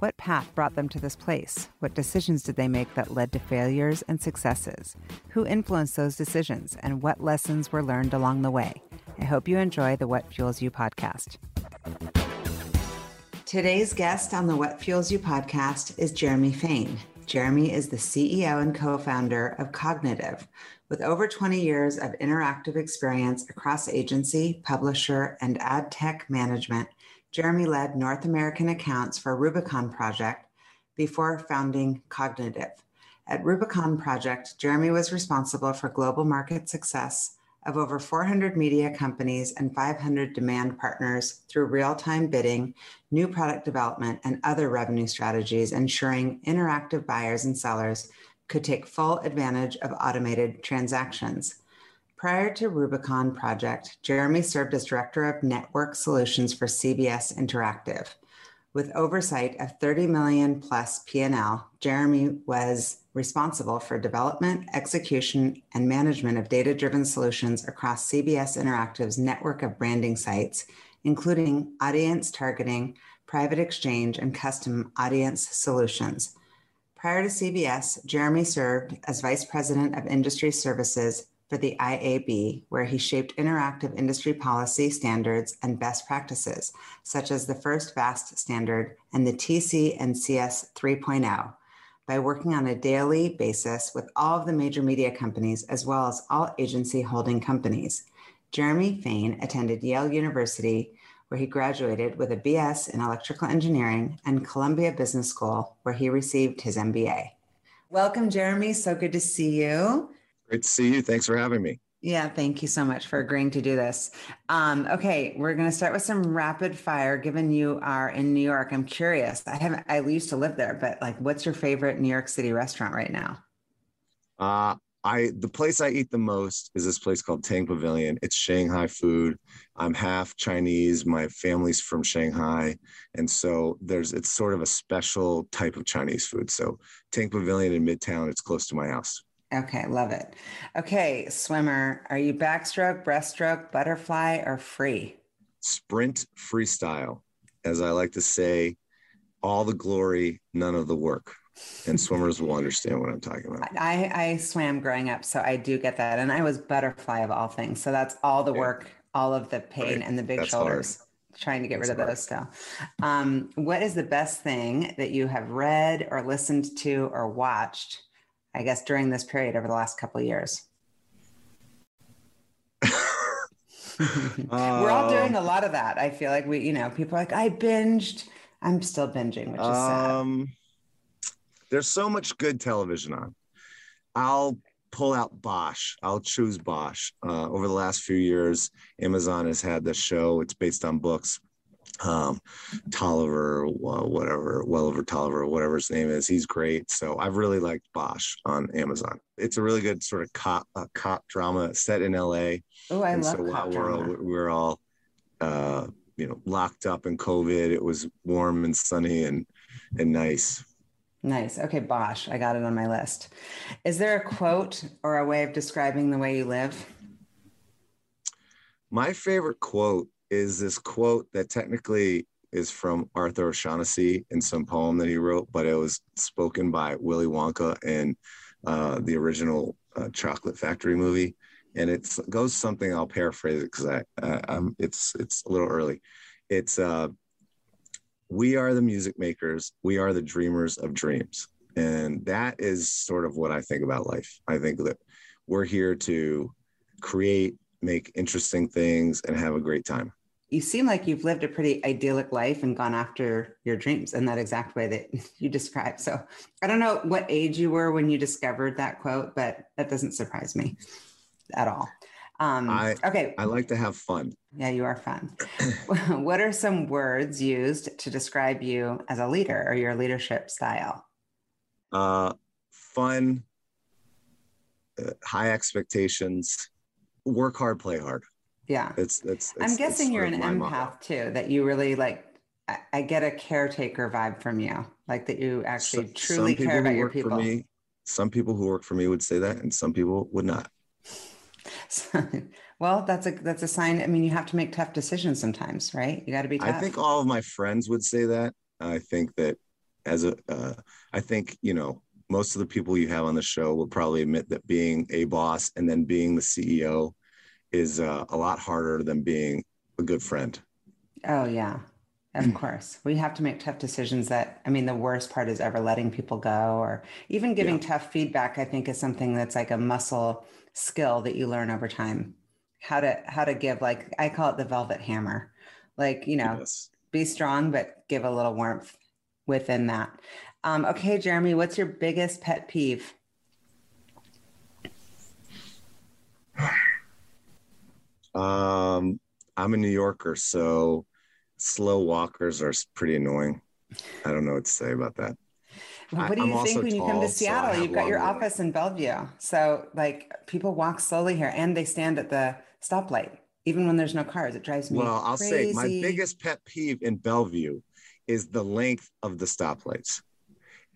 What path brought them to this place? What decisions did they make that led to failures and successes? Who influenced those decisions? And what lessons were learned along the way? I hope you enjoy the What Fuels You podcast. Today's guest on the What Fuels You podcast is Jeremy Fain. Jeremy is the CEO and co founder of Cognitiv, With over 20 years of interactive experience across agency, publisher, and ad tech management, Jeremy led North American accounts for Rubicon Project before founding Cognitiv. At Rubicon Project, Jeremy was responsible for global market success of over 400 media companies and 500 demand partners through real time bidding, new product development, and other revenue strategies, ensuring interactive buyers and sellers could take full advantage of automated transactions. Prior to Rubicon Project, Jeremy served as Director of Network Solutions for CBS Interactive. With oversight of 30 million plus P&L, Jeremy was responsible for development, execution, and management of data-driven solutions across CBS Interactive's network of branding sites, including audience targeting, private exchange, and custom audience solutions. Prior to CBS, Jeremy served as Vice President of Industry Services for the IAB, where he shaped interactive industry policy standards and best practices, such as the first VAST standard and the Ts and Cs 3.0, by working on a daily basis with all of the major media companies as well as all agency holding companies. Jeremy Fain attended Yale University, where he graduated with a BS in electrical engineering, and Columbia Business School, where he received his MBA. Welcome, Jeremy. So good to see you. Great to see you. Thanks for having me. Yeah, thank you so much for agreeing to do this. Um, okay, we're going to start with some rapid fire. Given you are in New York, I'm curious. I haven't. I used to live there, but like, what's your favorite New York City restaurant right now? Uh, I the place I eat the most is this place called Tang Pavilion. It's Shanghai food. I'm half Chinese. My family's from Shanghai, and so there's it's sort of a special type of Chinese food. So Tang Pavilion in Midtown. It's close to my house. Okay, love it. Okay, swimmer, are you backstroke, breaststroke, butterfly, or free? Sprint freestyle. As I like to say, all the glory, none of the work. And swimmers will understand what I'm talking about. I, I swam growing up, so I do get that. And I was butterfly of all things. So that's all the work, all of the pain right. and the big that's shoulders. Hard trying to get That's rid of those still. Um, what is the best thing that you have read or listened to or watched I guess, during this period over the last couple of years? We're all doing a lot of that. I feel like we, you know, people are like, I binged. I'm still binging, which is um, sad. There's so much good television on. I'll pull out Bosch. I'll choose Bosch. Uh, over the last few years, Amazon has had this show. It's based on books um, Tolliver, whatever, Welliver Tolliver, whatever his name is. He's great. So I've really liked Bosch on Amazon. It's a really good sort of cop uh, cop drama set in L.A. Oh, I and love so cop we're drama. All, we're all, uh, you know, locked up in COVID. It was warm and sunny and and nice. Nice. Okay, Bosch. I got it on my list. Is there a quote or a way of describing the way you live? My favorite quote is this quote that technically is from Arthur O'Shaughnessy in some poem that he wrote, but it was spoken by Willy Wonka in uh, the original uh, Chocolate Factory movie, and it goes something. I'll paraphrase it because I, it's it's a little early. It's uh, we are the music makers, we are the dreamers of dreams, and that is sort of what I think about life. I think that we're here to create, make interesting things, and have a great time you seem like you've lived a pretty idyllic life and gone after your dreams in that exact way that you described. So I don't know what age you were when you discovered that quote, but that doesn't surprise me at all. Um, I, okay. I like to have fun. Yeah, you are fun. what are some words used to describe you as a leader or your leadership style? Uh, fun, uh, high expectations, work hard, play hard. Yeah. It's, I'm guessing you're an empath too, that you really like, I, I, get a caretaker vibe from you, like that you actually so, truly care about your people. Me, some people who work for me would say that, and some people would not. well, that's a that's a sign. I mean, you have to make tough decisions sometimes, right? You got to be. Tough. I think all of my friends would say that. I think that as a, uh, I think you know most of the people you have on the show will probably admit that being a boss and then being the CEO is uh, a lot harder than being a good friend. Oh yeah, of course. We have to make tough decisions that I mean the worst part is ever letting people go or even giving yeah. tough feedback I think is something that's like a muscle skill that you learn over time. How to how to give like I call it the velvet hammer. Like, you know, yes. be strong but give a little warmth within that. Um, okay, Jeremy, what's your biggest pet peeve? Um, I'm a New Yorker, so slow walkers are pretty annoying. I don't know what to say about that. Well, what do you I, think when tall, you come to Seattle? So You've got your office in Bellevue. So, like, people walk slowly here and they stand at the stoplight, even when there's no cars. It drives me Well, I'll say my biggest pet peeve in Bellevue is the length of the stoplights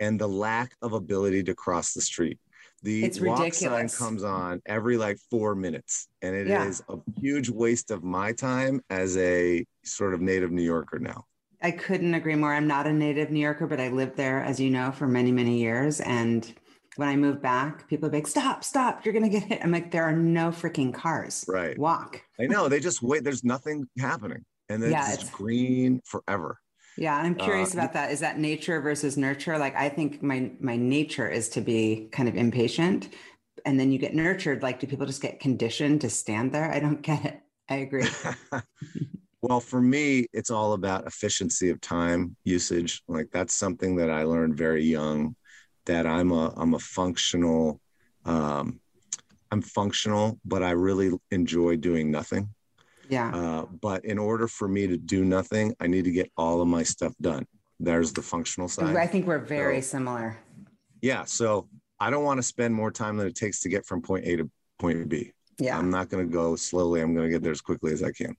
and the lack of ability to cross the street. The it's walk ridiculous. sign comes on every like four minutes, and it yeah. is a huge waste of my time as a sort of native New Yorker now. I couldn't agree more. I'm not a native New Yorker, but I lived there, as you know, for many, many years. And when I moved back, people are like, stop, stop, you're going to get hit. I'm like, there are no freaking cars. Right. Walk. I know. They just wait. There's nothing happening. And then yeah, it's, it's green forever. Yeah, I'm curious uh, about that. Is that nature versus nurture? Like I think my my nature is to be kind of impatient and then you get nurtured like do people just get conditioned to stand there? I don't get it. I agree. well, for me, it's all about efficiency of time usage. Like that's something that I learned very young that I'm a I'm a functional um I'm functional, but I really enjoy doing nothing. Yeah. Uh, but in order for me to do nothing, I need to get all of my stuff done. There's the functional side. I think we're very so, similar. Yeah. So I don't want to spend more time than it takes to get from point A to point B. Yeah. I'm not going to go slowly. I'm going to get there as quickly as I can.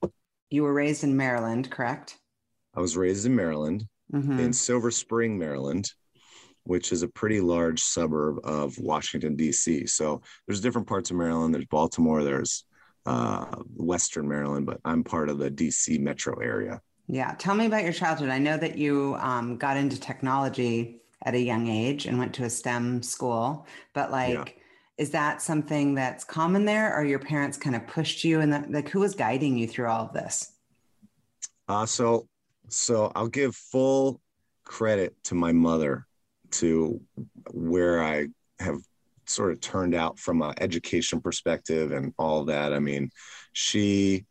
You were raised in Maryland, correct? I was raised in Maryland, mm-hmm. in Silver Spring, Maryland, which is a pretty large suburb of Washington, D.C. So there's different parts of Maryland. There's Baltimore, there's uh, Western Maryland, but I'm part of the DC metro area. Yeah. Tell me about your childhood. I know that you um, got into technology at a young age and went to a STEM school, but like, yeah. is that something that's common there or your parents kind of pushed you and like who was guiding you through all of this? Uh, so, so I'll give full credit to my mother to where I have sort of turned out from an education perspective and all that. I mean, she,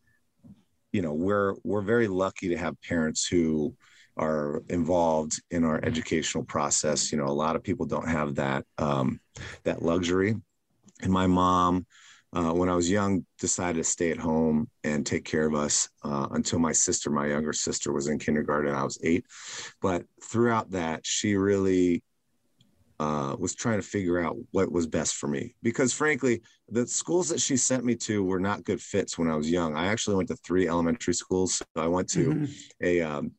you know, we're we're very lucky to have parents who are involved in our educational process. You know, a lot of people don't have that um, that luxury. And my mom, uh, when I was young, decided to stay at home and take care of us uh, until my sister, my younger sister, was in kindergarten. I was eight, but throughout that, she really uh, was trying to figure out what was best for me because frankly the schools that she sent me to were not good fits when i was young i actually went to three elementary schools so i went to mm-hmm. a um,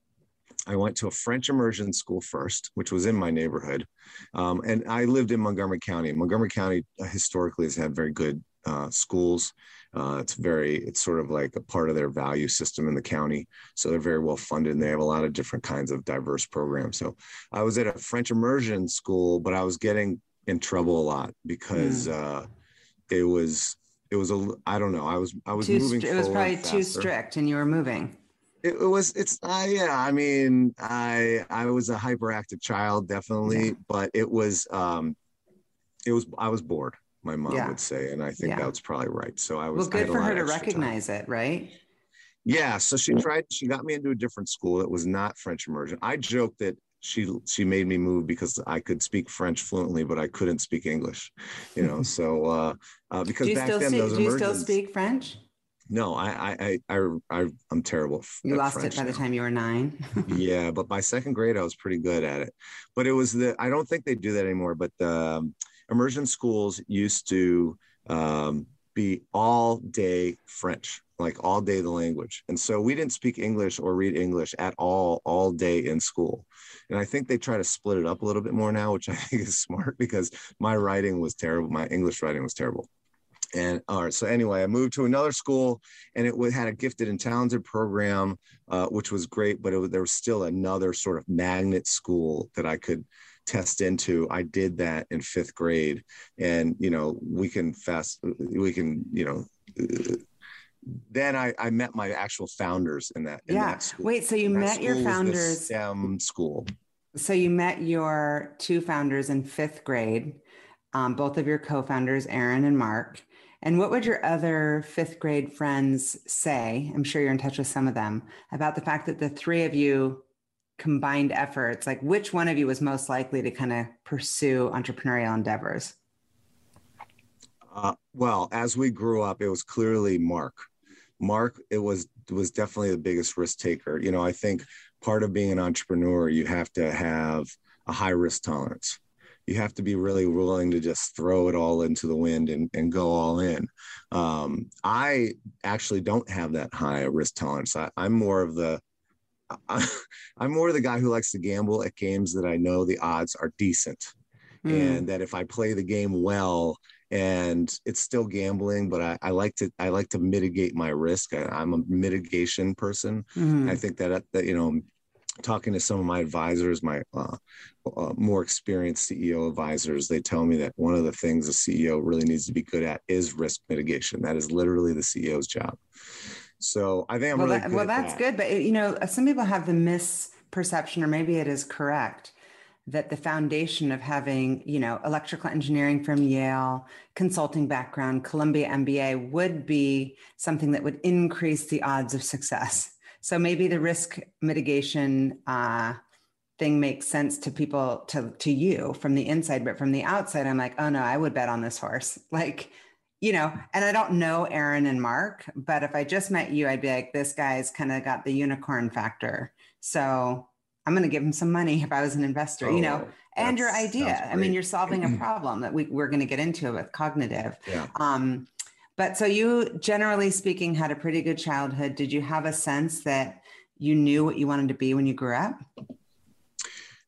I went to a French immersion school first, which was in my neighborhood. Um, and I lived in Montgomery County. Montgomery County uh, historically has had very good uh, schools. Uh, it's very, it's sort of like a part of their value system in the county. So they're very well funded and they have a lot of different kinds of diverse programs. So I was at a French immersion school, but I was getting in trouble a lot because mm. uh, it was, it was a, I don't know. I was, I was too moving. It was probably faster. too strict and you were moving. It, it was, it's, uh, yeah, I mean, I, I was a hyperactive child, definitely, yeah. but it was, um, it was, I was bored my mom yeah. would say, and I think yeah. that's probably right. So I was well, good for her to recognize time. it, right? Yeah. So she tried. She got me into a different school that was not French immersion. I joked that she she made me move because I could speak French fluently, but I couldn't speak English. You know, so uh, uh, because back then speak, those do you still speak French? No, I I I I I'm terrible. You lost French it by now. the time you were nine. yeah, but by second grade I was pretty good at it. But it was the I don't think they do that anymore. But the um, immersion schools used to um, be all day French, like all day the language. And so we didn't speak English or read English at all, all day in school. And I think they try to split it up a little bit more now, which I think is smart because my writing was terrible. My English writing was terrible. And all right, so anyway, I moved to another school, and it had a gifted and talented program, uh, which was great. But it, there was still another sort of magnet school that I could test into. I did that in fifth grade, and you know, we can fast, we can, you know. Then I, I met my actual founders in that. In yeah. That Wait. So you met your founders. STEM school. So you met your two founders in fifth grade, um, both of your co-founders, Aaron and Mark. And what would your other fifth grade friends say? I'm sure you're in touch with some of them about the fact that the three of you combined efforts. Like, which one of you was most likely to kind of pursue entrepreneurial endeavors? Uh, well, as we grew up, it was clearly Mark. Mark, it was was definitely the biggest risk taker. You know, I think part of being an entrepreneur, you have to have a high risk tolerance you have to be really willing to just throw it all into the wind and, and go all in. Um, I actually don't have that high risk tolerance. I, am more of the I, am more the guy who likes to gamble at games that I know the odds are decent, mm. and that if I play the game well, and it's still gambling, but I, I like to I like to mitigate my risk. I, am a mitigation person. Mm. I think that that you know talking to some of my advisors, my uh, uh, more experienced CEO advisors, they tell me that one of the things a CEO really needs to be good at is risk mitigation. That is literally the CEO's job. So I think I'm well, really that, well. that's that. good, but you know, some people have the misperception, or maybe it is correct, that the foundation of having you know electrical engineering from Yale, consulting background, Columbia MBA would be something that would increase the odds of success so maybe the risk mitigation uh, thing makes sense to people to to you from the inside, but from the outside, I'm like, oh no, I would bet on this horse. Like, you know, and I don't know Aaron and Mark, but if I just met you, I'd be like, this guy's kind of got the unicorn factor. So I'm going to give him some money if I was an investor, oh, you know, and your idea. I mean, you're solving a problem that we, we're going to get into with Cognitiv. Yeah. Um, but so you, generally speaking, had a pretty good childhood. Did you have a sense that you knew what you wanted to be when you grew up?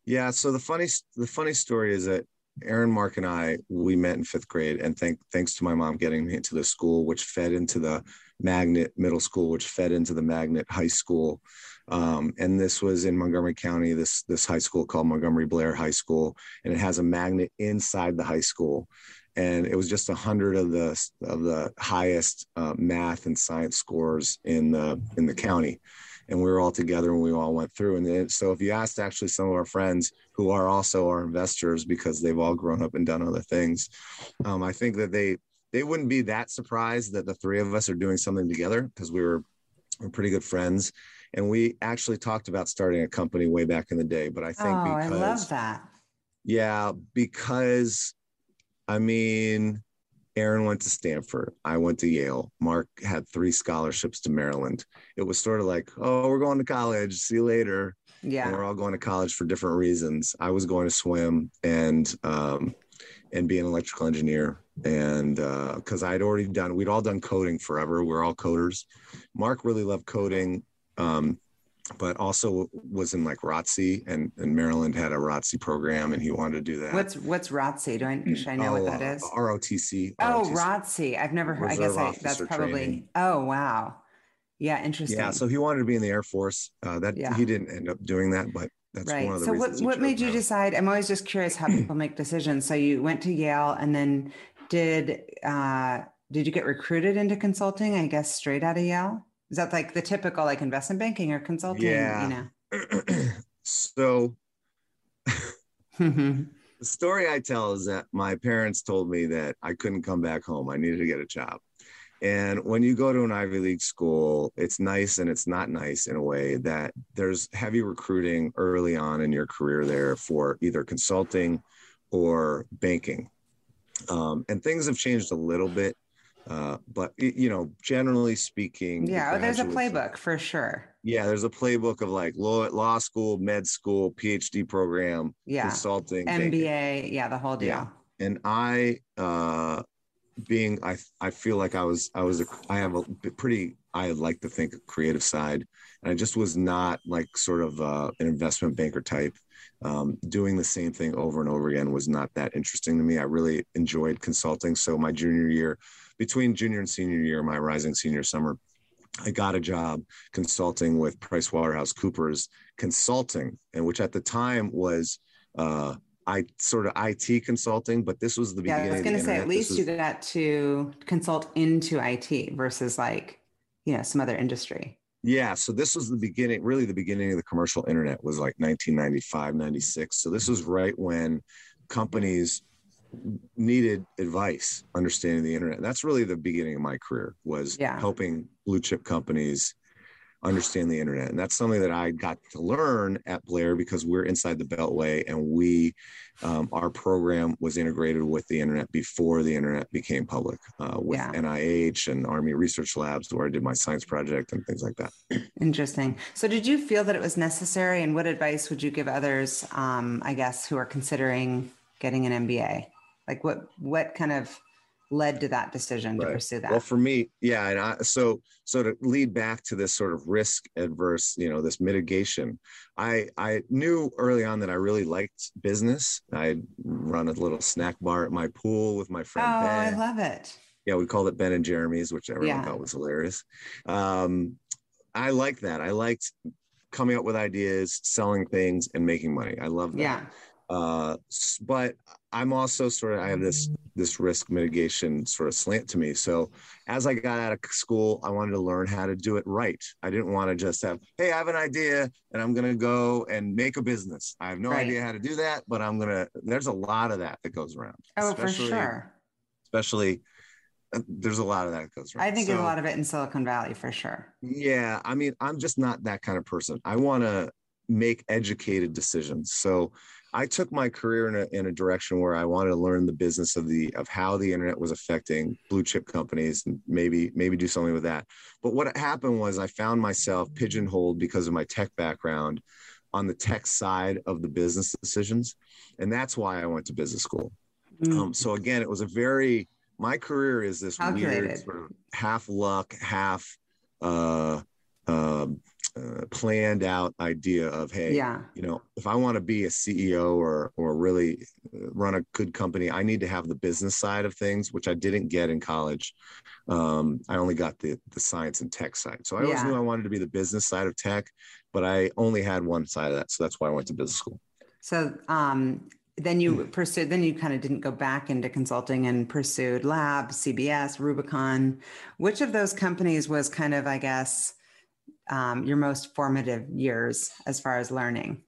Yeah. So the funny, the funny story is that Aaron, Mark, and I we met in fifth grade, and thank, thanks to my mom getting me into the school, which fed into the magnet middle school, which fed into the magnet high school. Um, and this was in Montgomery County. This this high school called Montgomery Blair High School, and it has a magnet inside the high school and it was just a hundred of the of the highest uh, math and science scores in the in the county and we were all together and we all went through and then, so if you asked actually some of our friends who are also our investors because they've all grown up and done other things um, i think that they they wouldn't be that surprised that the three of us are doing something together because we were we're pretty good friends and we actually talked about starting a company way back in the day but i think oh, because i love that yeah because I mean, Aaron went to Stanford. I went to Yale. Mark had three scholarships to Maryland. It was sort of like, oh, we're going to college. See you later. Yeah. And we're all going to college for different reasons. I was going to swim and um, and be an electrical engineer. And because uh, I'd already done, we'd all done coding forever. We're all coders. Mark really loved coding. Um, but also was in like ROTC and, and Maryland had a ROTC program and he wanted to do that. What's what's ROTC? Do I should I know oh, what that is? Uh, ROTC. Oh, ROTC. I've never heard. I guess I, that's probably. Training. Oh wow. Yeah, interesting. Yeah, so he wanted to be in the Air Force. Uh, that yeah. he didn't end up doing that, but that's right. one of the so reasons. what what made you decide? I'm always just curious how people make decisions. So you went to Yale and then did uh, did you get recruited into consulting? I guess straight out of Yale. Is that like the typical like investment banking or consulting? Yeah. You know? so the story I tell is that my parents told me that I couldn't come back home. I needed to get a job. And when you go to an Ivy League school, it's nice and it's not nice in a way that there's heavy recruiting early on in your career there for either consulting or banking. Um, and things have changed a little bit uh, but you know, generally speaking, yeah, the there's a playbook for sure. Yeah, there's a playbook of like law, law school, med school, PhD program, yeah, consulting, MBA, banking. yeah, the whole deal. Yeah. and I, uh, being I I feel like I was I was a I have a pretty I like to think creative side, and I just was not like sort of uh, an investment banker type. Um, doing the same thing over and over again was not that interesting to me. I really enjoyed consulting. So my junior year, between junior and senior year, my rising senior summer, I got a job consulting with Price Waterhouse Coopers Consulting, and which at the time was uh, I sort of IT consulting, but this was the yeah, beginning. I was going to say, at least was, you got to consult into IT versus like, you know, some other industry. Yeah. So this was the beginning, really the beginning of the commercial internet was like 1995, 96. So this was right when companies needed advice understanding the internet. And that's really the beginning of my career was yeah. helping blue chip companies understand the internet. And that's something that I got to learn at Blair because we're inside the Beltway and we, um, our program was integrated with the internet before the internet became public uh, with yeah. NIH and Army Research Labs, where I did my science project and things like that. Interesting. So, did you feel that it was necessary? And what advice would you give others, um, I guess, who are considering getting an MBA? Like, what what kind of led to that decision right. to pursue that? Well, for me, yeah, and I, so so to lead back to this sort of risk adverse, you know, this mitigation, I I knew early on that I really liked business. I run a little snack bar at my pool with my friend. Oh, ben. I love it. Yeah, we called it Ben and Jeremy's, which everyone yeah. thought was hilarious. Um, I liked that. I liked coming up with ideas, selling things, and making money. I love that. Yeah. Uh, but I'm also sort of I have this this risk mitigation sort of slant to me. So as I got out of school, I wanted to learn how to do it right. I didn't want to just have, hey, I have an idea and I'm going to go and make a business. I have no right. idea how to do that, but I'm going to. There's a lot of that that goes around. Oh, for sure. Especially uh, there's a lot of that goes around. I think so, there's a lot of it in Silicon Valley for sure. Yeah, I mean, I'm just not that kind of person. I want to make educated decisions. So I took my career in a, in a direction where I wanted to learn the business of the of how the internet was affecting blue chip companies and maybe maybe do something with that. But what happened was I found myself pigeonholed because of my tech background on the tech side of the business decisions, and that's why I went to business school. Mm. Um, so again, it was a very my career is this Calculated. weird sort of half luck, half uh, uh, uh, planned out idea of hey yeah. you know if i want to be a ceo or or really uh, run a good company i need to have the business side of things which i didn't get in college. Um, i only got the the science and tech side. So i always knew i wanted to be the business side of tech but i only had one side of that so that's why i went to business school. So um, then you pursued then you kind of didn't go back into consulting and pursued lab cbs rubicon. Which of those companies was kind of i guess um, your most formative years as far as learning?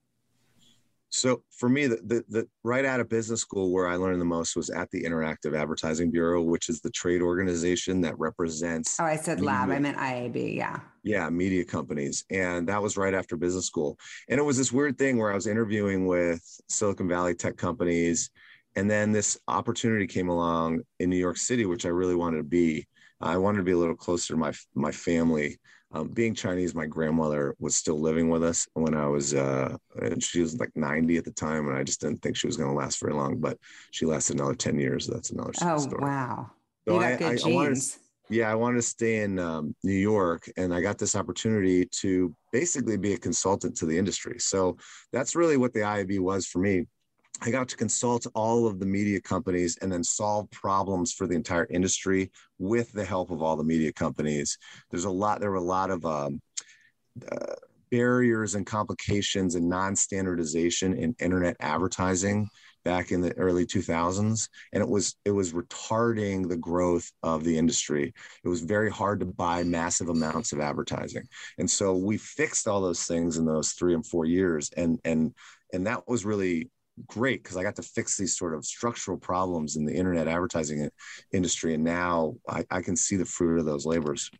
So for me, the, the, the, right out of business school where I learned the most was at the Interactive Advertising Bureau, which is the trade organization that represents. Oh, I said media. lab. I meant IAB. Yeah. Yeah, media companies, and that was right after business school. And it was this weird thing where I was interviewing with Silicon Valley tech companies, and then this opportunity came along in New York City, which I really wanted to be. I wanted to be a little closer to my my family um, being Chinese, my grandmother was still living with us when I was, uh, and she was like 90 at the time, and I just didn't think she was going to last very long. But she lasted another 10 years. So that's another oh, story. wow! So you got I, good I, genes. I wanted yeah, I wanted to stay in um, New York, and I got this opportunity to basically be a consultant to the industry. So that's really what the IAB was for me. I got to consult all of the media companies and then solve problems for the entire industry with the help of all the media companies. There's a lot, there were a lot of um, uh, barriers and complications and non standardization in internet advertising back in the early 2000s and it was it was retarding the growth of the industry it was very hard to buy massive amounts of advertising and so we fixed all those things in those 3 and 4 years and and and that was really great because I got to fix these sort of structural problems in the internet advertising industry, and now I, I can see the fruit of those labors.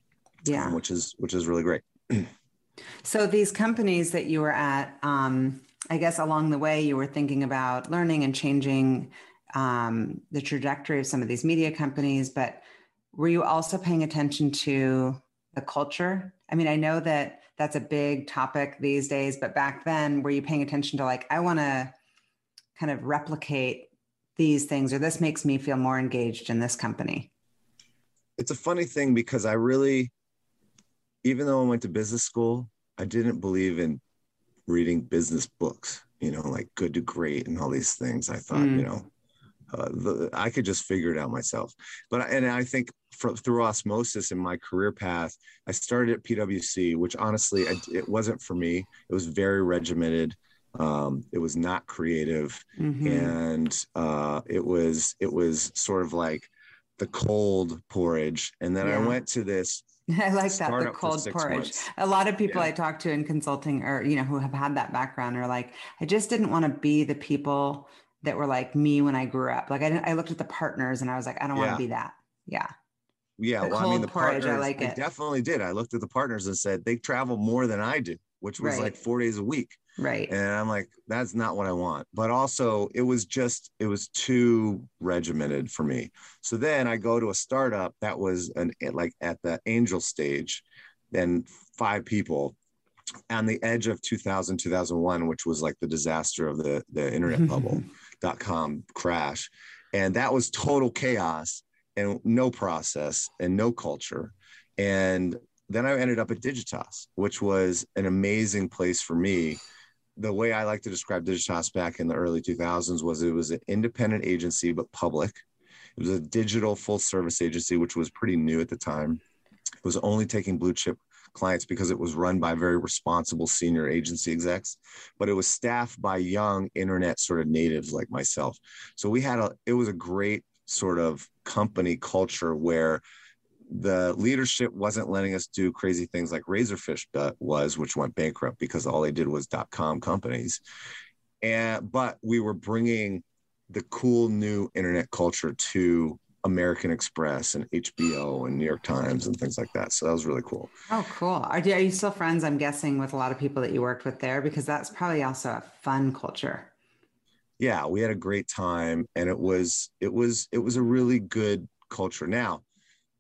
Yeah, um, which is which is really great. so these companies that you were at, um, I guess along the way you were thinking about learning and changing um, the trajectory of some of these media companies, but were you also paying attention to the culture? I mean, I know that that's a big topic these days, but back then, were you paying attention to like, I want to kind of replicate these things or this makes me feel more engaged in this company it's a funny thing because i really even though i went to business school i didn't believe in reading business books you know like good to great and all these things i thought mm. you know uh, the, I could just figure it out myself. But and I think for, through osmosis in my career path, I started at PwC, which honestly I, it wasn't for me. It was very regimented. Um, it was not creative, mm-hmm. and uh, it was it was sort of like the cold porridge. And then yeah. I went to this I like that the cold porridge. Months. A lot of people yeah. I talk to in consulting or you know who have had that background are like I just didn't want to be the people that were like me when I grew up. Like I, I looked at the partners and I was like, I don't yeah. want to be that. Yeah. Yeah. The well, I mean, the porridge, partners, I like it. definitely did. I looked at the partners and said, they travel more than I do, which was right. like four days a week. Right. And I'm like, that's not what I want. But also, it was just, it was too regimented for me. So then I go to a startup that was an eh, like at the angel stage, then five people on the edge of 2000 2001 which was like the disaster of the the internet bubble dot com crash. And that was total chaos and no process and no culture. And then I ended up at Digitas, which was an amazing place for me. The way I like to describe Digitas back in the early 2000s was it was an independent agency, but public. It was a digital full service agency, which was pretty new at the time. It was only taking blue chip clients because it was run by very responsible senior agency execs, but it was staffed by young internet sort of natives like myself. So we had a, it was a great sort of company culture where the leadership wasn't letting us do crazy things like Razorfish was, which went bankrupt because all they did was dot com companies. And but we were bringing the cool new internet culture to American Express and HBO and New York Times and things like that. So that was really cool. Oh, cool. Are, are you still friends? I'm guessing with a lot of people that you worked with there because that's probably also a fun culture. Yeah, we had a great time, and it was it was it was a really good culture. Now,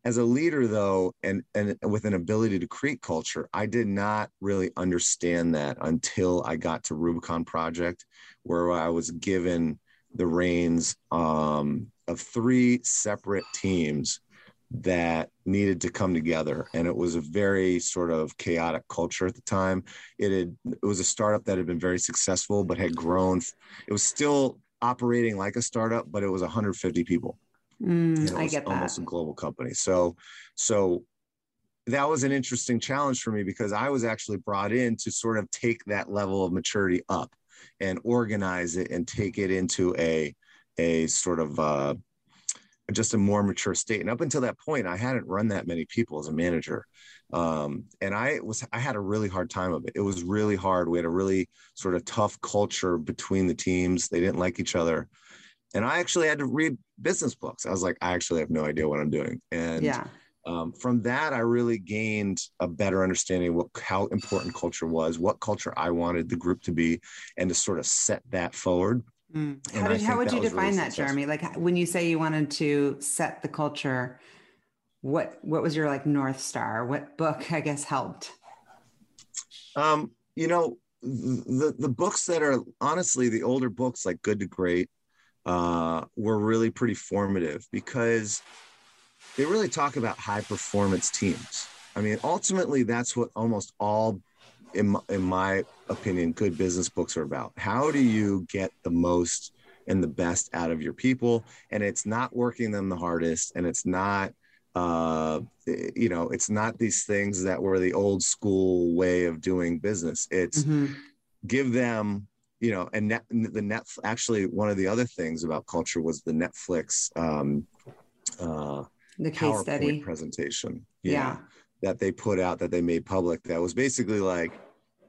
as a leader, though, and and with an ability to create culture, I did not really understand that until I got to Rubicon Project, where I was given the reins um, of three separate teams that needed to come together. And it was a very sort of chaotic culture at the time. It had it was a startup that had been very successful but had grown. It was still operating like a startup but it was 150 people mm, i get that almost a global company so so that was an interesting challenge for me because i was actually brought in to sort of take that level of maturity up and organize it and take it into a a sort of uh, just a more mature state. And up until that point, I hadn't run that many people as a manager, um, and I was I had a really hard time of it. It was really hard. We had a really sort of tough culture between the teams. They didn't like each other, and I actually had to read business books. I was like, I actually have no idea what I'm doing, and yeah. Um, from that, I really gained a better understanding of what how important culture was, what culture I wanted the group to be, and to sort of set that forward. Mm. How, did, how would you define really that, Jeremy? Like when you say you wanted to set the culture, what what was your like north star? What book I guess helped? Um, you know, the the books that are honestly the older books like Good to Great uh, were really pretty formative because they really talk about high performance teams. I mean, ultimately, that's what almost all in my, in my opinion, good business books are about. How do you get the most and the best out of your people? And it's not working them the hardest, and it's not, uh, you know, it's not these things that were the old school way of doing business. It's mm-hmm. give them, you know, and net, the net. Actually, one of the other things about culture was the Netflix. Um, uh, the case PowerPoint study presentation. yeah. yeah that they put out that they made public that was basically like,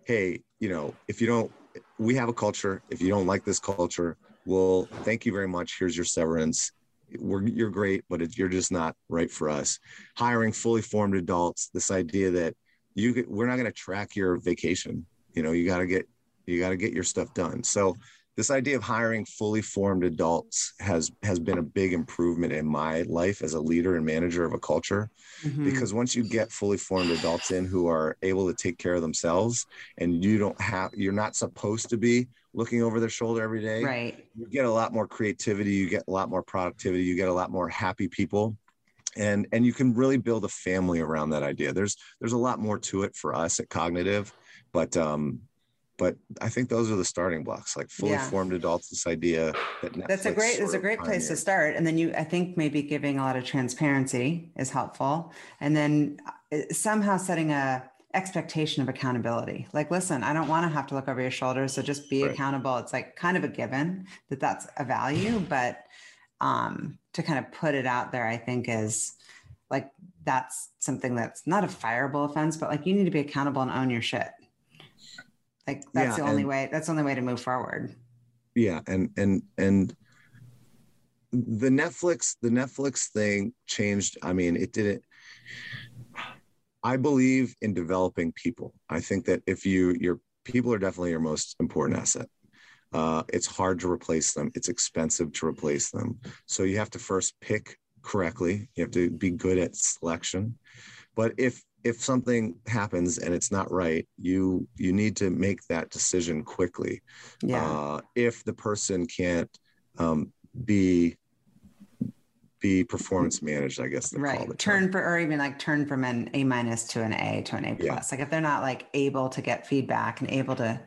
hey, you know, if you don't, we have a culture. If you don't like this culture, well, thank you very much. Here's your severance. We're, you're great, but it, you're just not right for us. Hiring fully formed adults. This idea that you we're not going to track your vacation. You know, you got to get you got to get your stuff done. So this idea of hiring fully formed adults has has been a big improvement in my life as a leader and manager of a culture mm-hmm. because once you get fully formed adults in who are able to take care of themselves and you don't have you're not supposed to be looking over their shoulder every day right you get a lot more creativity you get a lot more productivity you get a lot more happy people and and you can really build a family around that idea there's there's a lot more to it for us at Cognitiv but um but I think those are the starting blocks, like fully yeah. formed adults. This idea that Netflix that's a great is a great place to start, and then you, I think maybe giving a lot of transparency is helpful, and then uh, somehow setting a expectation of accountability. Like, listen, I don't want to have to look over your shoulder, so just be right. accountable. It's like kind of a given that that's a value, but um, to kind of put it out there, I think is like that's something that's not a fireable offense, but like you need to be accountable and own your shit. Like that's yeah, the only way. That's the only way to move forward. Yeah, and and and the Netflix the Netflix thing changed. I mean, it didn't. I believe in developing people. I think that if you your people are definitely your most important asset. Uh, it's hard to replace them. It's expensive to replace them. So you have to first pick correctly. You have to be good at selection. But if if something happens and it's not right you you need to make that decision quickly. Yeah. Uh, if the person can't um, be be performance managed i guess right. turn for or even like turn from an a minus to an a to an a plus. Yeah. like if they're not like able to get feedback and able to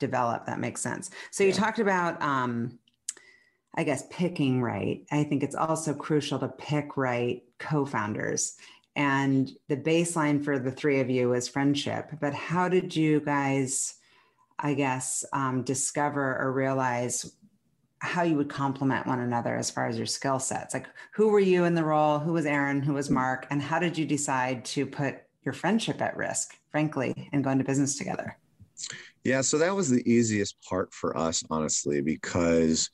develop that makes sense. So you yeah. talked about um i guess picking right. I think it's also crucial to pick right co-founders and the baseline for the three of you was friendship. But how did you guys i guess um, discover or realize how you would complement one another as far as your skill sets? Like who were you in the role? Who was aaron? Who was mark? And how did you decide to put your friendship at risk frankly and go into business together? Yeah so that was the easiest part for us honestly because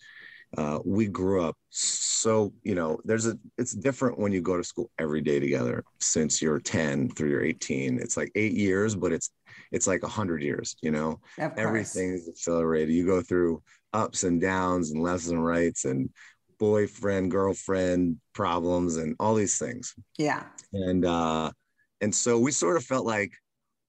uh, we grew up so you know there's a it's different when you go to school every day together since you're 10 through you're 18 it's like eight years but it's it's like a hundred years you know? Everything is accelerated. You go through ups and downs and lefts and rights and boyfriend girlfriend problems and all these things. Yeah. And uh and so we sort of felt like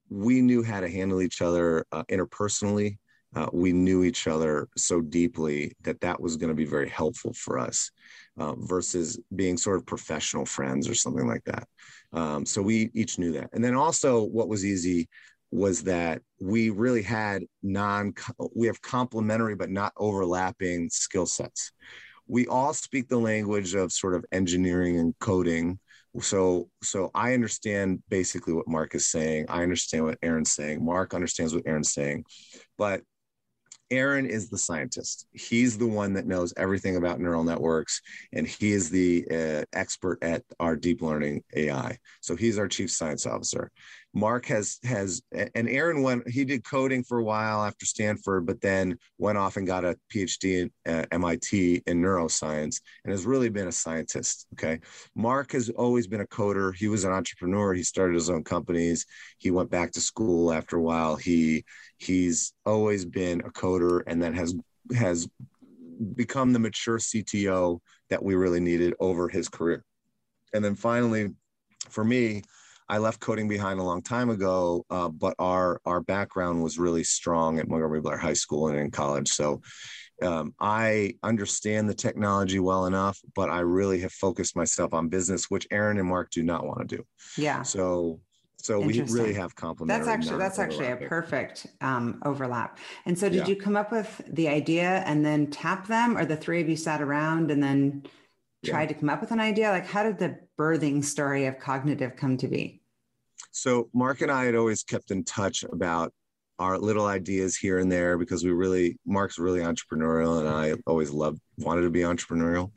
we knew how to handle each other uh, interpersonally uh, we knew each other so deeply that that was going to be very helpful for us uh, versus being sort of professional friends or something like that. Um, so we each knew that. And then also, what was easy was that we really had non, we have complementary but not overlapping skill sets. We all speak the language of sort of engineering and coding so so i understand basically what mark is saying i understand what aaron's saying mark understands what aaron's saying but Aaron is the scientist. He's the one that knows everything about neural networks, and he is the uh, expert at our deep learning AI. So he's our chief science officer. Mark has has and Aaron went he did coding for a while after Stanford, but then went off and got a PhD at uh, MIT in neuroscience and has really been a scientist. Okay. Mark has always been a coder. He was an entrepreneur. He started his own companies. He went back to school after a while. He he's always been a coder and then has has become the mature CTO that we really needed over his career. And then finally, for me, I left coding behind a long time ago, uh, but our our background was really strong at Montgomery Blair High School and in college. So um, I understand the technology well enough, but I really have focused myself on business, which Aaron and Mark do not want to do. Yeah. So so we really have complementary. That's actually that's actually a perfect um, overlap. And so, did yeah. you come up with the idea and then tap them, or the three of you sat around and then tried yeah. to come up with an idea? Like, how did the birthing story of Cognitiv come to be? So Mark and I had always kept in touch about our little ideas here and there because we really Mark's really entrepreneurial and I always loved wanted to be entrepreneurial.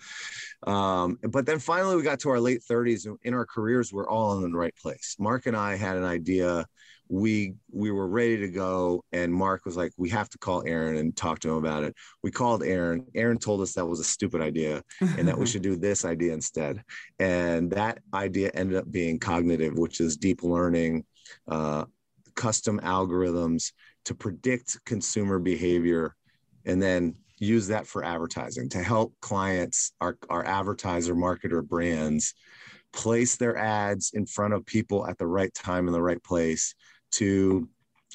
Um, but then finally we got to our late 30s and in our careers we're all in the right place. Mark and I had an idea we we were ready to go and mark was like we have to call aaron and talk to him about it. We called aaron. Aaron told us that was a stupid idea and that we should do this idea instead. And that idea ended up being Cognitiv which is deep learning uh, custom algorithms to predict consumer behavior and then use that for advertising to help clients, our, our advertiser, marketer brands, place their ads in front of people at the right time in the right place to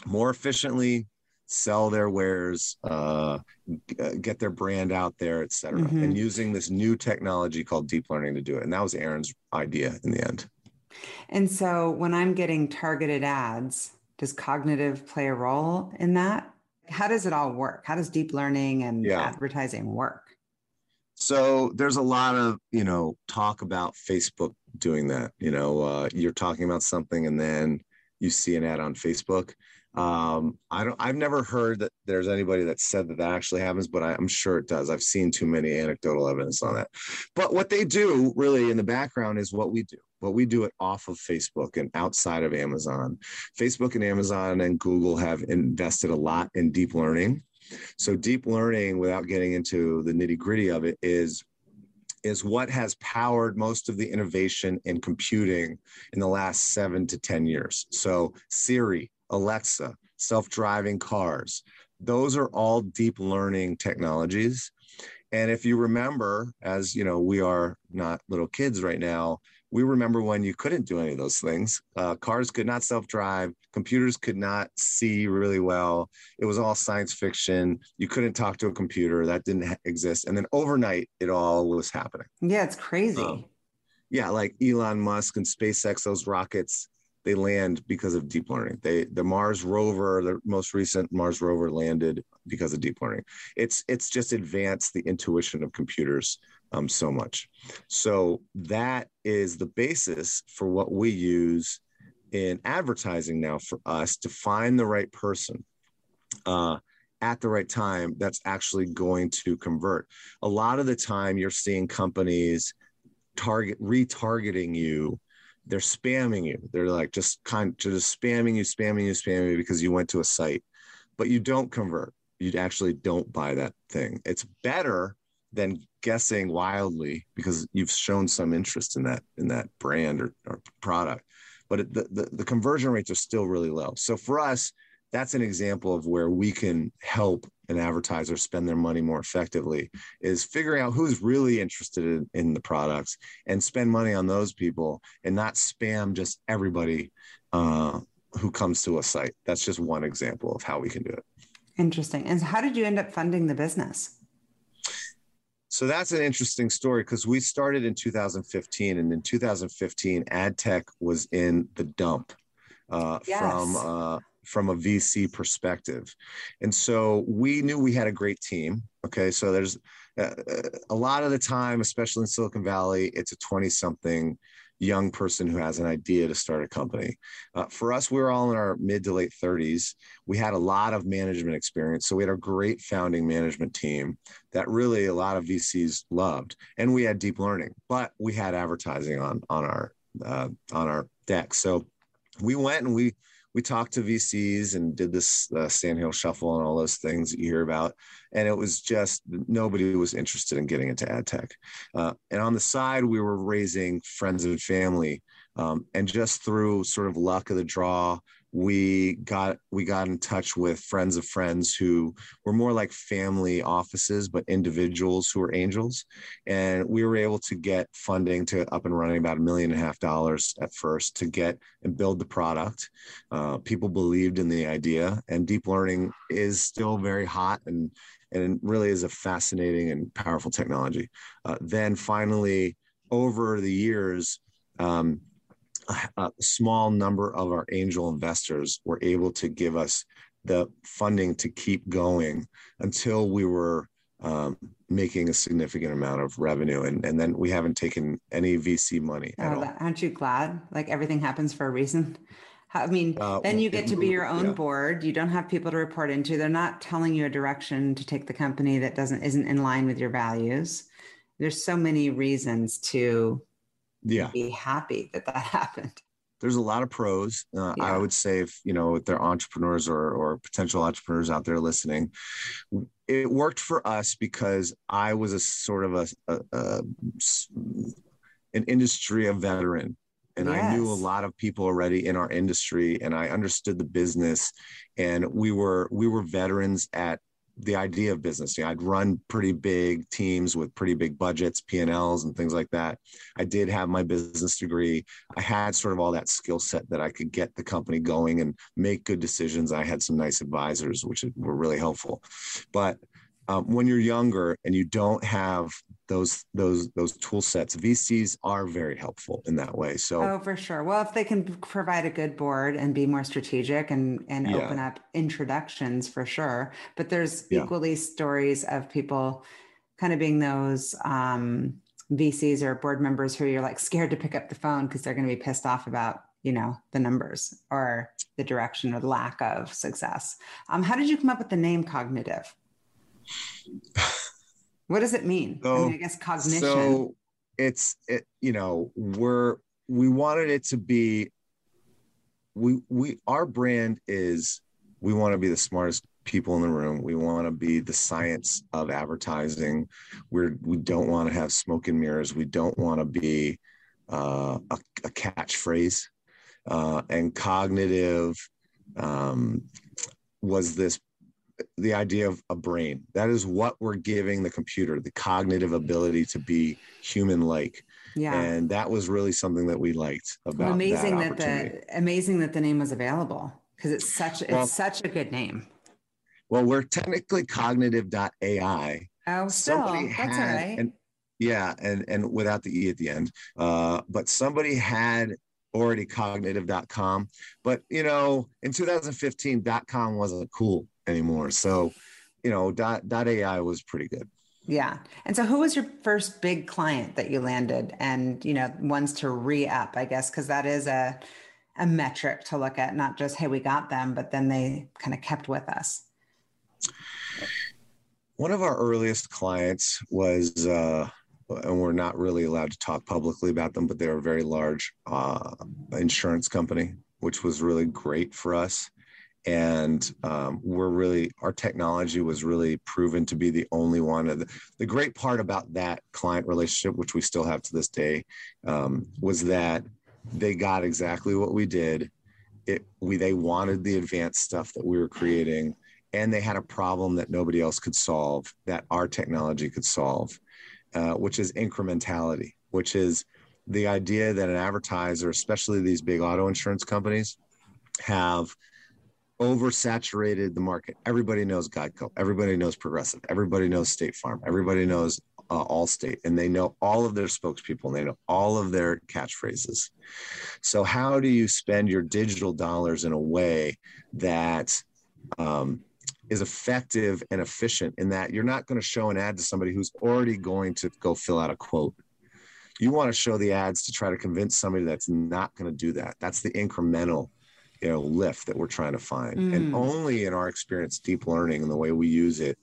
more efficiently sell their wares, uh, get their brand out there, et cetera. Mm-hmm. And using this new technology called deep learning to do it. And that was Aaron's idea in the end. And so when I'm getting targeted ads, does Cognitiv play a role in that? How does it all work? How does deep learning and yeah. advertising work? So there's a lot of, you know, talk about Facebook doing that. You know, uh, you're talking about something and then you see an ad on Facebook. Um, I don't. I've never heard that there's anybody that said that that actually happens, but I, am sure it does. I've seen too many anecdotal evidence on that. But what they do really in the background is what we do. What we do it off of Facebook and outside of Amazon. Facebook and Amazon and Google have invested a lot in deep learning. So deep learning, without getting into the nitty gritty of it, is is what has powered most of the innovation in computing in the last seven to 10 years. So, Siri, Alexa, self driving cars, those are all deep learning technologies. And if you remember, as you know, we are not little kids right now, we remember when you couldn't do any of those things. Uh, cars could not self drive, computers could not see really well. It was all science fiction. You couldn't talk to a computer, that didn't ha- exist. And then overnight, it all was happening. Yeah, it's crazy. Um, yeah, like Elon Musk and SpaceX, those rockets, they land because of deep learning. They the Mars rover, the most recent Mars rover landed because of deep learning. It's it's just advanced the intuition of computers um, so much. So that is the basis for what we use in advertising now for us to find the right person uh, at the right time that's actually going to convert. A lot of the time, you're seeing companies target retargeting you. They're spamming you. They're like just kind of just spamming you, spamming you, spamming you because you went to a site, but you don't convert. You actually don't buy that thing. It's better than guessing wildly because you've shown some interest in that in that brand or, or product. But it, the, the, the conversion rates are still really low. So for us that's an example of where we can help an advertiser spend their money more effectively is figuring out who's really interested in, in the products and spend money on those people and not spam just everybody uh, who comes to a site. That's just one example of how we can do it. Interesting. And how did you end up funding the business so that's an interesting story because we started in 2015, and in 2015, ad tech was in the dump uh, yes. from uh, from a VC perspective, and so we knew we had a great team. Okay, so there's uh, a lot of the time, especially in Silicon Valley, it's a 20 something young person who has an idea to start a company. Uh, for us, we were all in our mid to late 30s. We had a lot of management experience. So we had a great founding management team that really a lot of VCs loved. And we had deep learning, but we had advertising on, on our, uh, on our deck. So we went and we, we talked to VCs and did this uh, Sand Hill Shuffle and all those things that you hear about. And it was just nobody was interested in getting into ad tech. Uh, and on the side, we were raising friends and family. Um, and just through sort of luck of the draw, we got we got in touch with friends of friends who were more like family offices but individuals who were angels. And we were able to get funding to up and running about a million and a half dollars at first to get and build the product. Uh, people believed in the idea and deep learning is still very hot and and really is a fascinating and powerful technology. Uh, then finally over the years um, a small number of our angel investors were able to give us the funding to keep going until we were um, making a significant amount of revenue. And, and then we haven't taken any VC money at oh, all. Aren't you glad? Like everything happens for a reason. I mean, uh, then you get to be your own yeah. board. You don't have people to report into. They're not telling you a direction to take the company that doesn't isn't in line with your values. There's so many reasons to yeah be happy that that happened there's a lot of pros uh, yeah. i would say if you know if they're entrepreneurs or, or potential entrepreneurs out there listening it worked for us because i was a sort of a, a, a an industry a veteran and yes. I knew a lot of people already in our industry and I understood the business and we were we were veterans at the idea of business. You know, I'd run pretty big teams with pretty big budgets, P and Ls, and things like that. I did have my business degree. I had sort of all that skill set that I could get the company going and make good decisions. I had some nice advisors, which were really helpful. But um, when you're younger and you don't have those those those tool sets vcs are very helpful in that way. So oh for sure. Well if they can provide a good board and be more strategic and and yeah. open up introductions for sure. But there's yeah. equally stories of people kind of being those um, vcs or board members who you're like scared to pick up the phone because they're going to be pissed off about you know the numbers or the direction or the lack of success. Um, how did you come up with the name Cognitiv what does it mean? So, I, mean, I guess cognition. So it's it, you know, we're we wanted it to be we we our brand is we want to be the smartest people in the room. We want to be the science of advertising. We're we don't want to have smoke and mirrors. We don't want to be uh, a, a catchphrase. Uh, and Cognitiv um, was this the idea of a brain. That is what we're giving the computer, the cognitive ability to be human like. Yeah. And that was really something that we liked about well, amazing that, that the amazing that the name was available because it's such it's well, such a good name. Well, we're technically Cognitiv.ai. Oh, still somebody that's all right. And, yeah, and and without the e at the end. Uh, but somebody had already cognitive.com. But you know, in 2015, .com wasn't cool anymore. So, you know, dot, dot AI was pretty good. Yeah. And so who was your first big client that you landed and, you know, ones to re-up, I guess, because that is a, a metric to look at, not just, hey, we got them, but then they kind of kept with us. One of our earliest clients was, uh, and we're not really allowed to talk publicly about them, but they're a very large uh, insurance company, which was really great for us and um, we're really our technology was really proven to be the only one. Of the, the great part about that client relationship which we still have to this day um, was that they got exactly what we did. It we they wanted the advanced stuff that we were creating and they had a problem that nobody else could solve that our technology could solve uh, which is incrementality which is the idea that an advertiser especially these big auto insurance companies have oversaturated the market. Everybody knows Geico. Everybody knows Progressive. Everybody knows State Farm. Everybody knows uh, Allstate, and they know all of their spokespeople. And they know all of their catchphrases. So, how do you spend your digital dollars in a way that um, is effective and efficient? In that you're not going to show an ad to somebody who's already going to go fill out a quote. You want to show the ads to try to convince somebody that's not going to do that. That's the incremental you know lift that we're trying to find. Mm. and only in our experience deep learning and the way we use it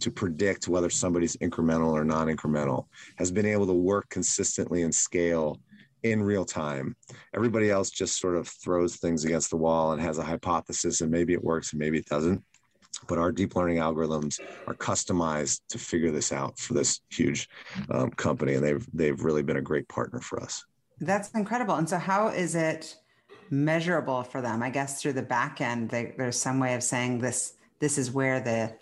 to predict whether somebody's incremental or non-incremental has been able to work consistently and scale in real time. Everybody else just sort of throws things against the wall and has a hypothesis and maybe it works and maybe it doesn't. But our deep learning algorithms are customized to figure this out for this huge um, company and they've they've really been a great partner for us. That's incredible. And so how is it measurable for them. I guess through the back end they, there's some way of saying this this is where the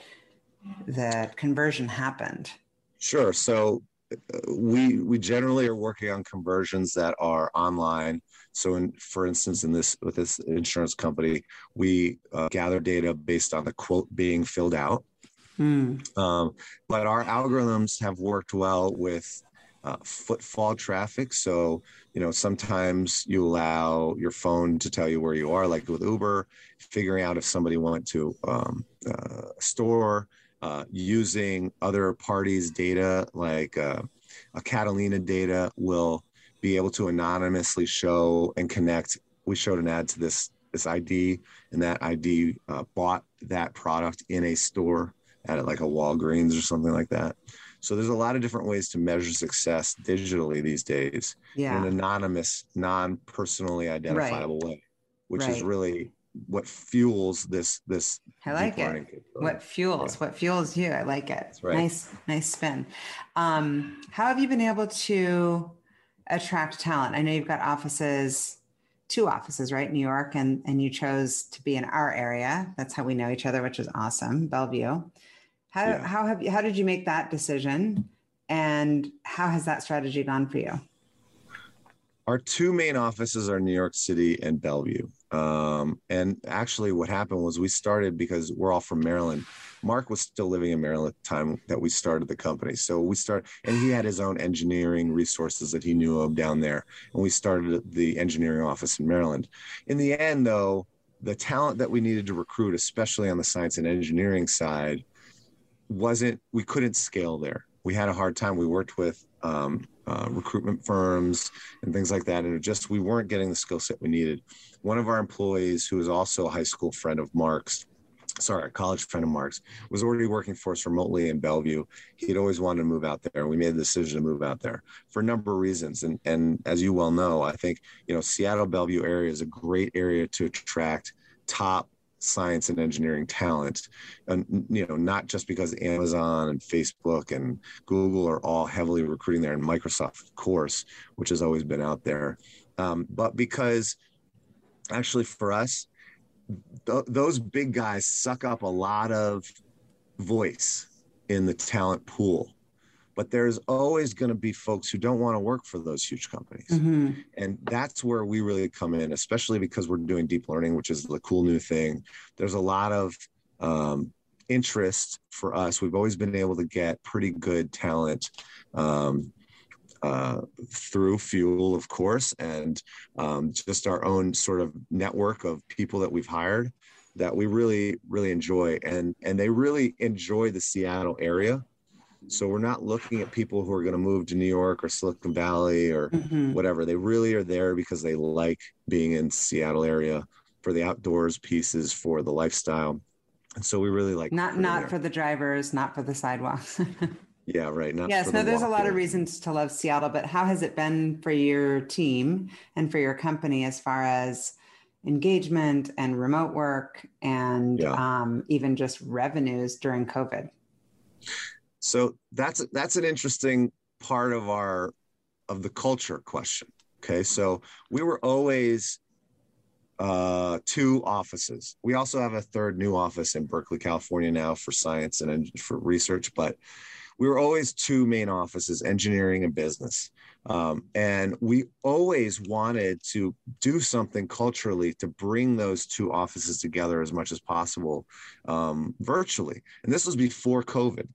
the conversion happened. Sure. So uh, we we generally are working on conversions that are online. So in, for instance in this with this insurance company we uh, gather data based on the quote being filled out. Mm. um, but our algorithms have worked well with uh, footfall traffic. So, you know, sometimes you allow your phone to tell you where you are, like with Uber, figuring out if somebody went to um, uh, store, uh, using other parties' data, like uh, a Catalina data, will be able to anonymously show and connect. We showed an ad to this this ID, and that ID uh, bought that product in a store at like a Walgreens or something like that. So there's a lot of different ways to measure success digitally these days yeah. in an anonymous, non-personally identifiable right. way, which right. is really what fuels this this I like it. What fuels? Yeah. What fuels you? I like it. Right. Nice, nice spin. Um, how have you been able to attract talent? I know you've got offices, two offices, right? New York, and and you chose to be in our area. That's how we know each other, which is awesome. Bellevue. How yeah. how have you, how did you make that decision, and how has that strategy gone for you? Our two main offices are New York City and Bellevue. Um, and actually, what happened was we started because we're all from Maryland. Mark was still living in Maryland at the time that we started the company. So we started, and he had his own engineering resources that he knew of down there. And we started the engineering office in Maryland. In the end, though, the talent that we needed to recruit, especially on the science and engineering side, wasn't, we couldn't scale there. We had a hard time. We worked with um, uh, recruitment firms and things like that. And just, we weren't getting the skill set we needed. One of our employees, who was also a high school friend of Mark's, sorry, a college friend of Mark's, was already working for us remotely in Bellevue. He'd always wanted to move out there. We made the decision to move out there for a number of reasons. And and as you well know, I think you know Seattle Bellevue area is a great area to attract top science and engineering talent. And you know not just because amazon and facebook and google are all heavily recruiting there and microsoft of course which has always been out there. Um, but because actually for us th- those big guys suck up a lot of voice in the talent pool but there's always going to be folks who don't want to work for those huge companies mm-hmm. and that's where we really come in especially because we're doing deep learning which is the cool new thing there's a lot of um, interest for us we've always been able to get pretty good talent um, uh, through fuel, of course, and um, just our own sort of network of people that we've hired that we really, really enjoy, and and they really enjoy the Seattle area. So we're not looking at people who are going to move to New York or Silicon Valley or mm-hmm. whatever. They really are there because they like being in Seattle area for the outdoors pieces, for the lifestyle. And so we really like not not there. for the drivers, not for the sidewalks. Yeah, right. Not yes, no, the there's a lot of reasons to love Seattle, but how has it been for your team and for your company as far as engagement and remote work and yeah. um, even just revenues during COVID? So that's that's an interesting part of our of the culture question. Okay, so we were always uh, two offices. We also have a third new office in Berkeley, California now for science and for research, but we were always two main offices engineering and business um, and we always wanted to do something culturally to bring those two offices together as much as possible um, virtually and this was before covid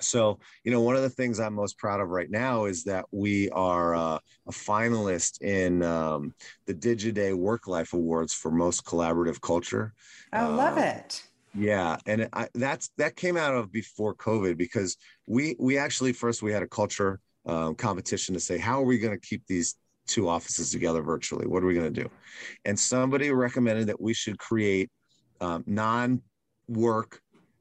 so you know one of the things i'm most proud of right now is that we are uh, a finalist in um, the digiday work life awards for most collaborative culture i love uh, it yeah, and I, that's that came out of before COVID because we we actually first we had a culture um, competition to say how are we going to keep these two offices together virtually? What are we going to do? And somebody recommended that we should create um, non-work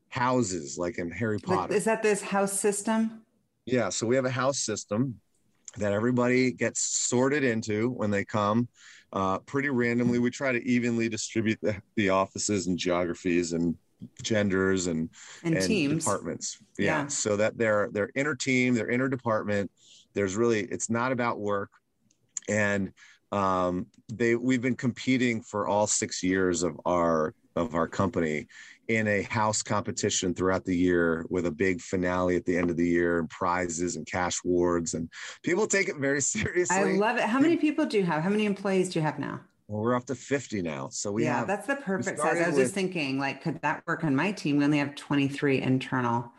houses like in Harry Potter. Is that this house system? Yeah, so we have a house system that everybody gets sorted into when they come uh, pretty randomly. We try to evenly distribute the, the offices and geographies and genders and and, and teams departments. Yeah. yeah. So that they're they're inner team, they're inner department. There's really it's not about work. And um, they we've been competing for all six years of our of our company in a house competition throughout the year with a big finale at the end of the year and prizes and cash awards and people take it very seriously. I love it. How many people do you have? How many employees do you have now? Well, we're up to 50 now. So we yeah, have, that's the perfect size. I was with, just thinking, like, could that work on my team? We only have 23 internal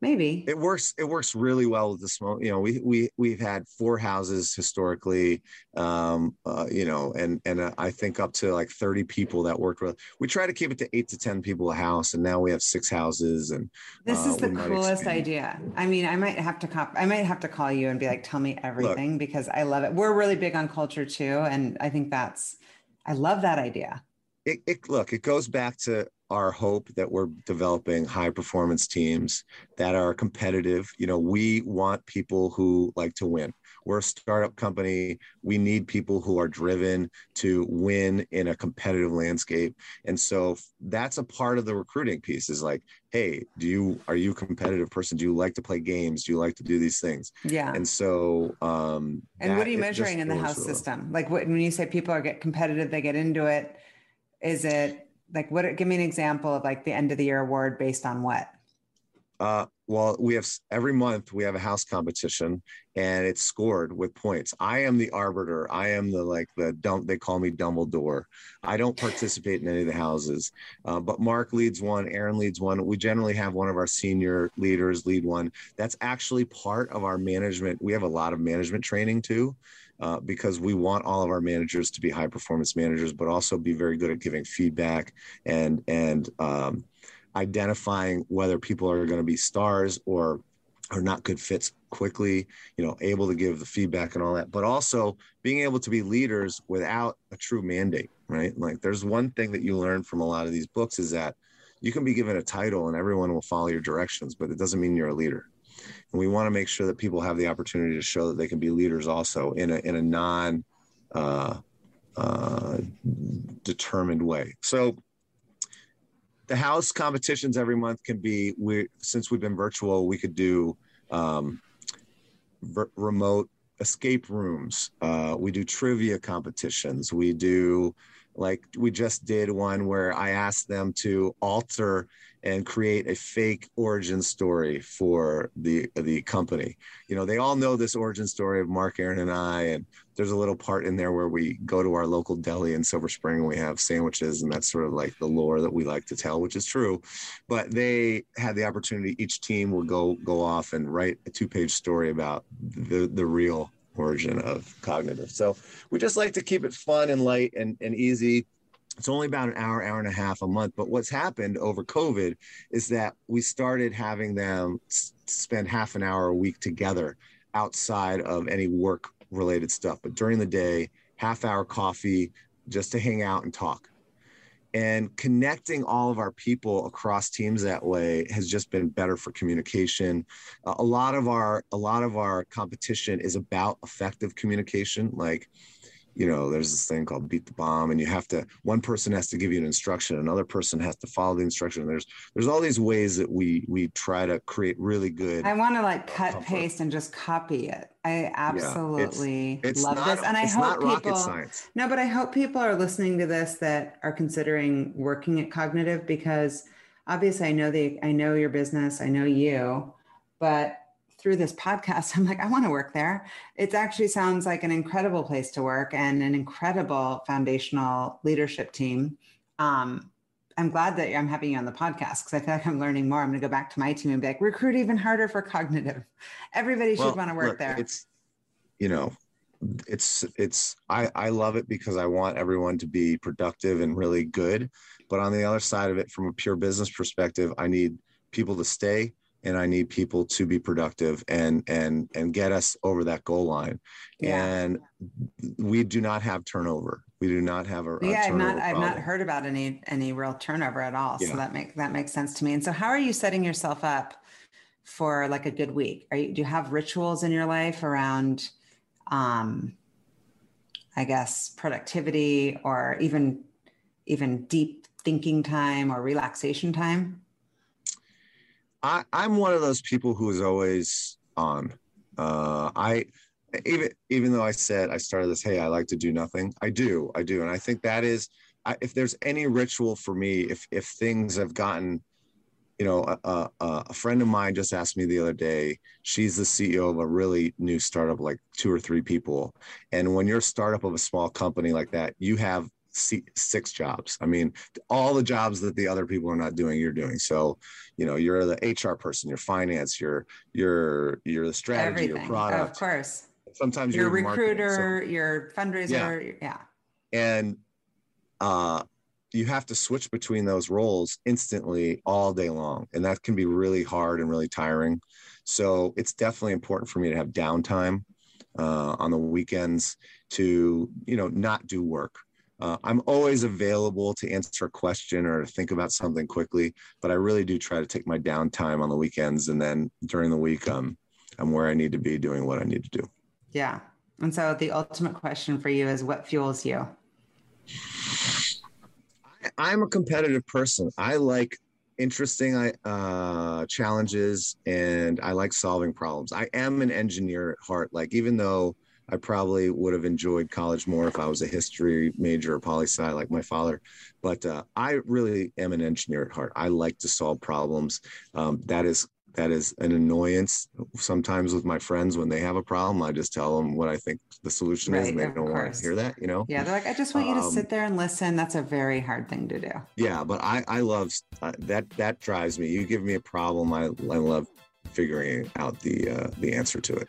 maybe. It works it works really well with the small you know we we we've had four houses historically um uh, you know and and uh, i think up to like 30 people that worked with we try to keep it to eight to 10 people a house and now we have six houses and this uh, is the coolest idea. I mean i might have to cop i might have to call you and be like tell me everything Look, because i love it. We're really big on culture too and i think that's i love that idea. It, it, look it goes back to our hope that we're developing high performance teams that are competitive. You know, we want people who like to win. We're a startup company. We need people who are driven to win in a competitive landscape. And so that's a part of the recruiting piece is like, hey, do you are you a competitive person? Do you like to play games? Do you like to do these things? Yeah. And so um And what are you measuring in the house system? Like what, when you say people are get competitive, they get into it, is it like what give me an example of like the end of the year award based on what Uh, well, we have every month we have a house competition, and it's scored with points. I am the arbiter. I am the like the dump. They call me Dumbledore. I don't participate in any of the houses, uh, but Mark leads one. Aaron leads one. We generally have one of our senior leaders lead one. That's actually part of our management. We have a lot of management training too. Uh, because we want all of our managers to be high performance managers, but also be very good at giving feedback and and um, identifying whether people are going to be stars or are not good fits quickly you know able to give the feedback and all that but also being able to be leaders without a true mandate right? Like there's one thing that you learn from a lot of these books is that you can be given a title and everyone will follow your directions but it doesn't mean you're a leader and we want to make sure that people have the opportunity to show that they can be leaders also in a in a non uh, uh, determined way. So the house competitions every month can be we since we've been virtual we could do um, remote escape rooms. Uh, we do trivia competitions. We do like we just did one where i asked them to alter and create a fake origin story for the the company. You know, they all know this origin story of Mark, Aaron, and I, and there's a little part in there where we go to our local deli in Silver Spring and we have sandwiches, and that's sort of like the lore that we like to tell, which is true. But they had the opportunity; each team will go go off and write a two page story about the the real origin of Cognitiv. So we just like to keep it fun and light and, and easy it's only about an hour, hour and a half a month. But what's happened over COVID is that we started having them spend half an hour a week together outside of any work related stuff. But during the day, half hour coffee just to hang out and talk. And connecting all of our people across teams that way has just been better for communication. a lot of our a lot of our competition is about effective communication. Like you know there's this thing called beat the bomb and you have to one person has to give you an instruction another person has to follow the instruction. There's there's all these ways that we we try to create really good i want to like cut comfort. paste and just copy it. I absolutely yeah, it's, it's love not, this and i hope people no but i hope people are listening to this that are considering working at Cognitiv because obviously i know the i know your business i know you but through this podcast, I'm like, I want to work there. It actually sounds like an incredible place to work and an incredible foundational leadership team. Um, I'm glad that I'm having you on the podcast because I feel like I'm learning more. I'm going to go back to my team and be like, recruit even harder for Cognitiv. Everybody should well, want to work look, there. It's, you know, it's it's I I love it because I want everyone to be productive and really good. But on the other side of it, from a pure business perspective, I need people to stay and I need people to be productive and and and get us over that goal line. Yeah. And we do not have turnover. We do not have a, yeah. i I've not I've not heard about any any real turnover at all. Yeah. So that makes that makes sense to me. And so, how are you setting yourself up for like a good week? Are you do you have rituals in your life around? um I guess productivity or even even deep thinking time or relaxation time? I, I'm one of those people who is always on. Uh, I even even though I said I started this, hey, I like to do nothing. I do, I do, and I think that is, I, if there's any ritual for me, if if things have gotten, you know, a, a, a friend of mine just asked me the other day. She's the CEO of a really new startup, like two or three people, and when you're a startup of a small company like that, you have six jobs. I mean, all the jobs that the other people are not doing, you're doing. So, you know, you're the HR person, your finance, you're you're you're the strategy, Everything. your product. of course. Sometimes your recruiter, so, your fundraiser, yeah. yeah. And uh you have to switch between those roles instantly all day long. And that can be really hard and really tiring. So it's definitely important for me to have downtime uh, on the weekends to, you know, not do work uh, I'm always available to answer a question or to think about something quickly, but I really do try to take my downtime on the weekends, and then during the week, um, I'm where I need to be doing what I need to do. Yeah, and so the ultimate question for you is, what fuels you? I, am a competitive person. I like interesting uh, challenges, and I like solving problems. I am an engineer at heart. Like even though I probably would have enjoyed college more if I was a history major or poli sci like my father. But uh, I really am an engineer at heart. I like to solve problems. Um, that is that is an annoyance sometimes with my friends when they have a problem. I just tell them what I think the solution right, is, and they don't course. want to hear that. You know? Yeah, they're like, I just want you to um, sit there and listen. That's a very hard thing to do. Yeah, but I I love uh, that. That drives me. You give me a problem, I I love figuring out the uh, the answer to it.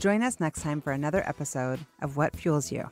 Join us next time for another episode of What Fuels You.